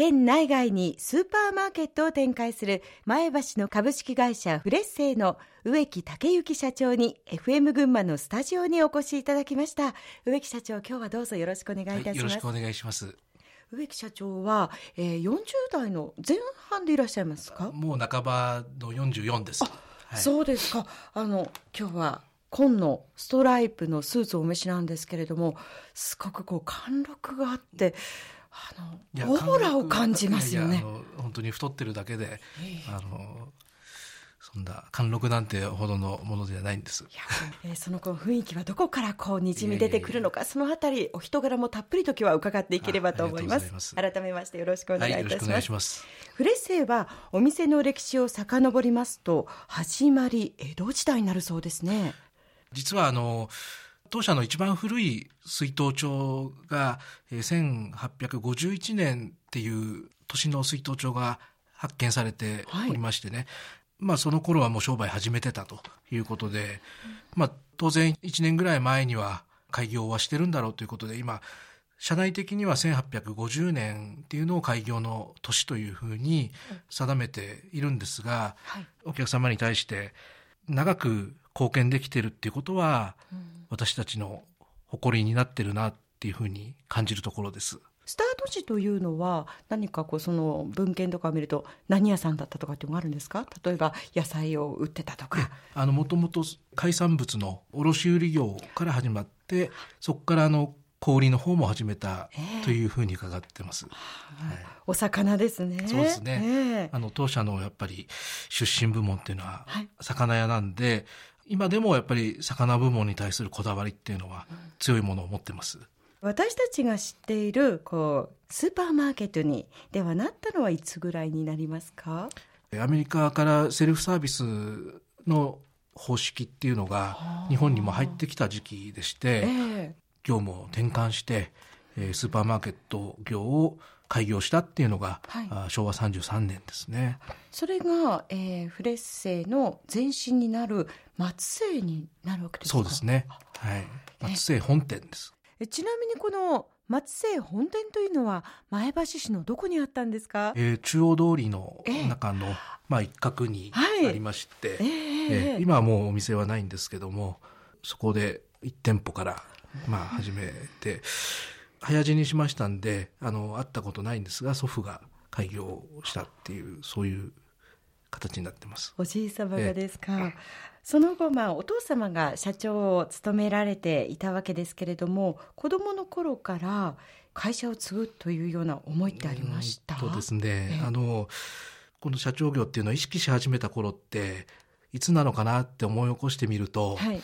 県内外にスーパーマーケットを展開する前橋の株式会社フレッセイの植木武之社長に FM 群馬のスタジオにお越しいただきました。植木社長今日はどうぞよろしくお願いいたします、はい、よろしくお願いします。植木社長は、えー、40代の前半でいらっしゃいますか？もう半ばの44です、はい、そうですか。あの今日は紺のストライプのスーツをお召しなんですけれどもすごくこう貫禄があってあのオーラを感じますよね本当に太ってるだけで、あのそんな貫禄なんてほどのものではないんです。いや、えー、そのこう雰囲気はどこからこうにじみ出てくるのか、そのあたりお人柄もたっぷりと今日は伺っていければと思います。ます改めましてよろしくお願いいたします。はい。フレッセイはお店の歴史を遡りますと始まり江戸時代になるそうですね。実はあの当社の一番古い水筒帳が、えー、1851年っていう年の水筒帳が発見されておりましてね、はい、まあその頃はもう商売始めてたということで、まあ当然1年ぐらい前には開業はしてるんだろうということで、今、社内的には1850年っていうのを開業の年というふうに定めているんですが、はい、お客様に対して長く貢献できてるっていうことは、私たちの誇りになってるなっていうふうに感じるところです。スタート時というのは何かこうその文献とかを見ると何屋さんだったとかっていうのがあるんですか？例えば野菜を売ってたとか。あの、もともと海産物の卸売業から始まって、そこからあの、小売の方も始めたというふうに伺ってます。えーはい、お魚ですね。そうですね。えー、あの、当社のやっぱり出身部門っていうのは、魚屋なんで、はい、今でもやっぱり魚部門に対するこだわりっていうのは強いものを持ってます。私たちが知っている、こう、スーパーマーケットに、ではなったのはいつぐらいになりますか？アメリカからセルフサービスの方式っていうのが日本にも入ってきた時期でして、えー、業務を転換して、えー、スーパーマーケット業を開業したっていうのが、はい、昭和33年ですね。それが、えー、フレッセの前身になる松生になるわけですか？そうですね。はい。松生本店です。えちなみにこの松生本店というのは前橋市のどこにあったんですか、えー、中央通りの中の、えー、まあ一角にありまして、はい、えー、えー、今はもうお店はないんですけども、そこで一店舗からまあ始めて、早死にしましたんで、あの、会ったことないんですが、祖父が開業したっていう、そういう形になってます。おじい様がですか。その後、まあ、お父様が社長を務められていたわけですけれども、子供の頃から会社を継ぐというような思いってありました？そうですね。あの、この社長業っていうのを意識し始めた頃って、いつなのかなって思い起こしてみると、はい、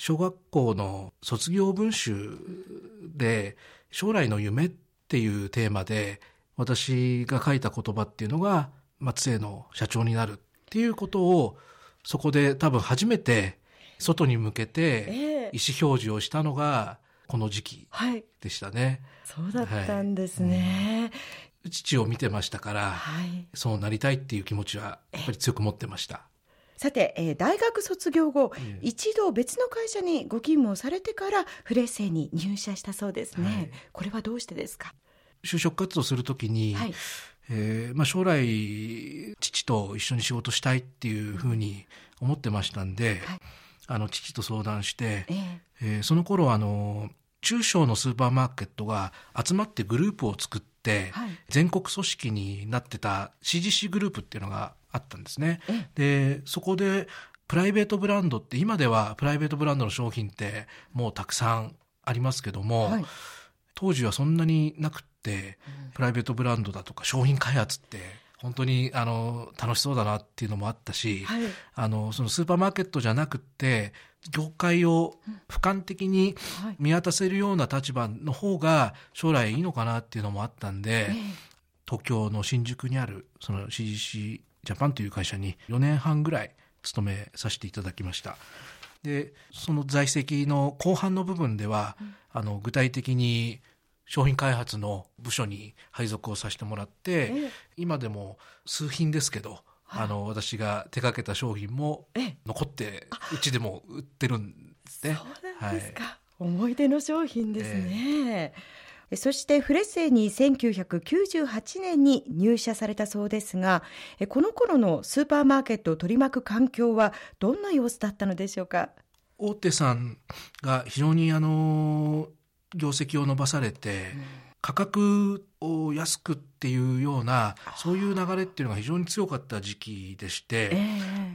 小学校の卒業文集で、将来の夢っていうテーマで、私が書いた言葉っていうのが、松江の社長になるっていうことを、そこで多分初めて外に向けて意思表示をしたのが、この時期でしたね、はい。そうだったんですね。はい、父を見てましたから、はい、そうなりたいっていう気持ちはやっぱり強く持ってました。さて、えー、大学卒業後、一度別の会社にご勤務をされてからフレッセに入社したそうですね。はい、これはどうしてですか？就職活動するときに、はい、えー、まあ、将来、父と一緒に仕事したいっていうふうに思ってましたんで、はい、あの、父と相談して、えー、えー、その頃、あの、中小のスーパーマーケットが集まってグループを作って、はい、全国組織になってた CGC グループっていうのがあったんですね。で、そこで、プライベートブランドって、今ではプライベートブランドの商品ってもうたくさんありますけども、はい、当時はそんなになくって、プライベートブランドだとか商品開発って、本当に、あの、楽しそうだなっていうのもあったし、はい、あの、そのスーパーマーケットじゃなくって、業界を俯瞰的に見渡せるような立場の方が将来いいのかなっていうのもあったんで、東京の新宿にある、その CGC ジャパンという会社に4年半ぐらい勤めさせていただきました。で、その在籍の後半の部分では、うん、あの、具体的に商品開発の部署に配属をさせてもらって、今でも数品ですけど、あの、私が手掛けた商品も残って、うちでも売ってるんですね。そうなんですか。はい、思い出の商品ですね。そしてフレッセイに1998年に入社されたそうですが、この頃のスーパーマーケットを取り巻く環境はどんな様子だったのでしょうか？大手さんが非常にあの業績を伸ばされて、価格を安くっていうようなそういう流れっていうのが非常に強かった時期でして、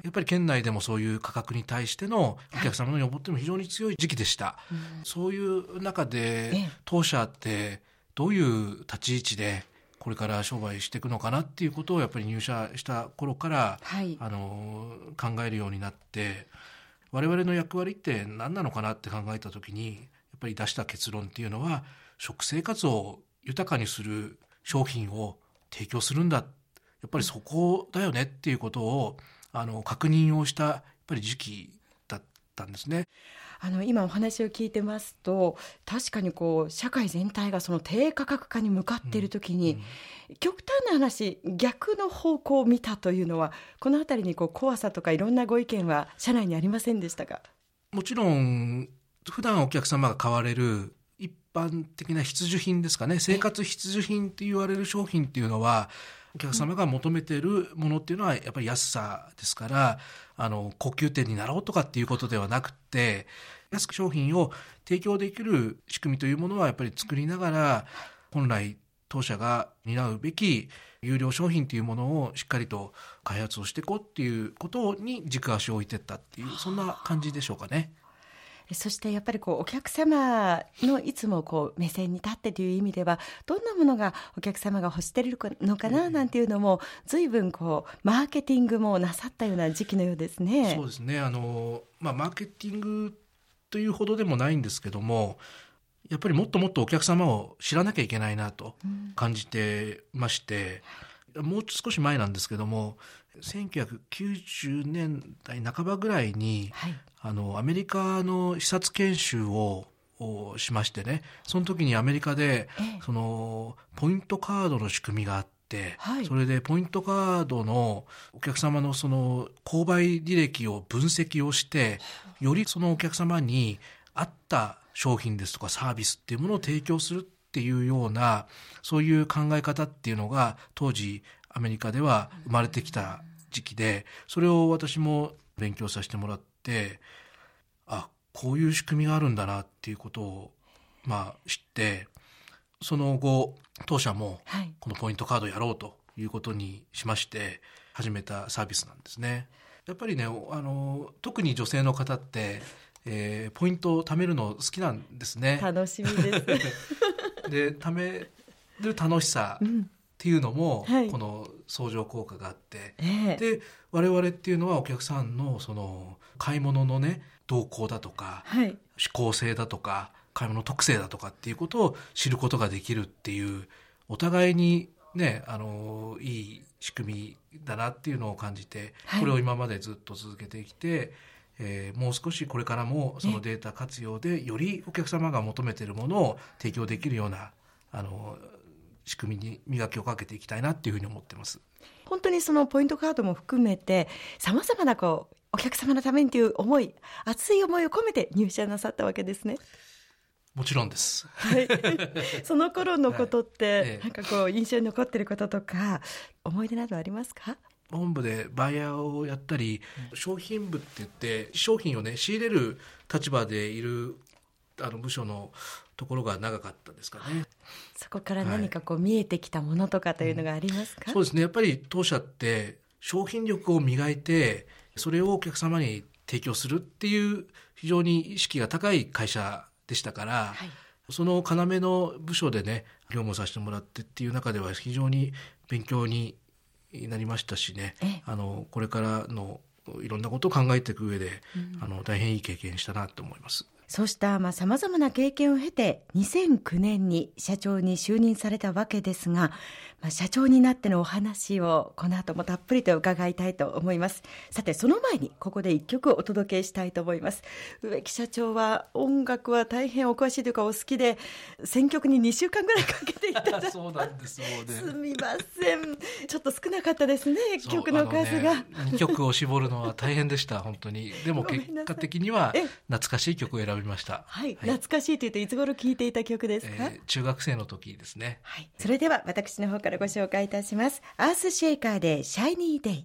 やっぱり県内でもそういう価格に対してのお客様の要望っていうのも非常に強い時期でした、そういう中で当社ってどういう立ち位置でこれから商売していくのかなっていうことをやっぱり入社した頃から、はい、あの考えるようになって我々の役割って何なのかなって考えた時にやっぱり出した結論っていうのは食生活を豊かにする商品を提供するんだ。やっぱりそこだよねっていうことをあの確認をしたやっぱり時期だったんですね。あの今お話を聞いてますと確かにこう社会全体がその低価格化に向かっている時に、うんうん、極端な話逆の方向を見たというのはこの辺りにこう怖さとかいろんなご意見は社内にありませんでしたか？もちろん普段お客様が買われる般的な必需品ですかね生活必需品って言われる商品っていうのはお客様が求めているものっていうのはやっぱり安さですからあの高級店になろうとかっていうことではなくて安く商品を提供できる仕組みというものはやっぱり作りながら本来当社が担うべき有料商品というものをしっかりと開発をしていこうっていうことに軸足を置いていったっていうそんな感じでしょうかね。そしてやっぱりこうお客様のいつもこう目線に立ってという意味ではどんなものがお客様が欲してるのかななんていうのも随分こうマーケティングもなさったような時期のようですね。そうですね。あの、まあ、マーケティングというほどでもないんですけどもやっぱりもっともっとお客様を知らなきゃいけないなと感じてまして、うん、もう少し前なんですけども1990年代半ばぐらいに、はい、あのアメリカの視察研修ををしましてね。その時にアメリカで、そのポイントカードの仕組みがあって、はい、それでポイントカードのお客様のその購買履歴を分析をしてよりそのお客様に合った商品ですとかサービスっていうものを提供するっていうようなそういう考え方っていうのが当時アメリカでは生まれてきた時期でそれを私も勉強させてもらってあこういう仕組みがあるんだなっていうことを、まあ、知ってその後当社もこのポイントカードやろうということにしまして始めたサービスなんですね。やっぱりねあの特に女性の方って、えー、ポイントを貯めるの好きなんですね。楽しみです。で貯める楽しさっていうのも、はい、この相乗効果があって、えー、で我々っていうのはお客さんのその買い物のね動向だとか、はい、思考性だとか買い物特性だとかっていうことを知ることができるっていうお互いにねあのいい仕組みだなっていうのを感じて、はい、これを今までずっと続けてきて、えー、もう少しこれからもそのデータ活用でよりお客様が求めているものを提供できるようなあの仕組みに磨きをかけていきたいなっていうふうに思ってます。本当にそのポイントカードも含めてさまざまなこうお客様のためにという思い熱い思いを込めて入社なさったわけですね。もちろんです。はい。その頃のことって、はい、なんかこう印象に残ってることとか思い出などありますか？本部でバイヤーをやったり商品部って言って商品をね仕入れる立場でいるあの部署のところが長かったですかね。そこから何かこう見えてきたものとかというのがありますか、はい。うん、そうですね。やっぱり当社って商品力を磨いてそれをお客様に提供するっていう非常に意識が高い会社でしたから、はい、その要の部署でね業務させてもらってっていう中では非常に勉強になりましたしね。あのこれからのいろんなことを考えていく上で、うん、あの大変いい経験したなと思います。そうしたさまざ、まな経験を経て2009年に社長に就任されたわけですが、まあ、社長になってのお話をこの後もたっぷりと伺いたいと思います。さてその前にここで一曲お届けしたいと思います。植木社長は音楽は大変お詳しいというかお好きで選曲に2週間ぐらいかけていただそうなんですね。すみません。ちょっと少なかったですね曲の数が、ね、曲を絞るのは大変でした本当に。でも結果的には懐かしい曲を選選びました。はい。はい、懐かしいというといつ頃聴いていた曲ですか、えー、中学生の時ですね。はい。それでは私の方からご紹介いたします。アースシェイカーでシャイニーデイ。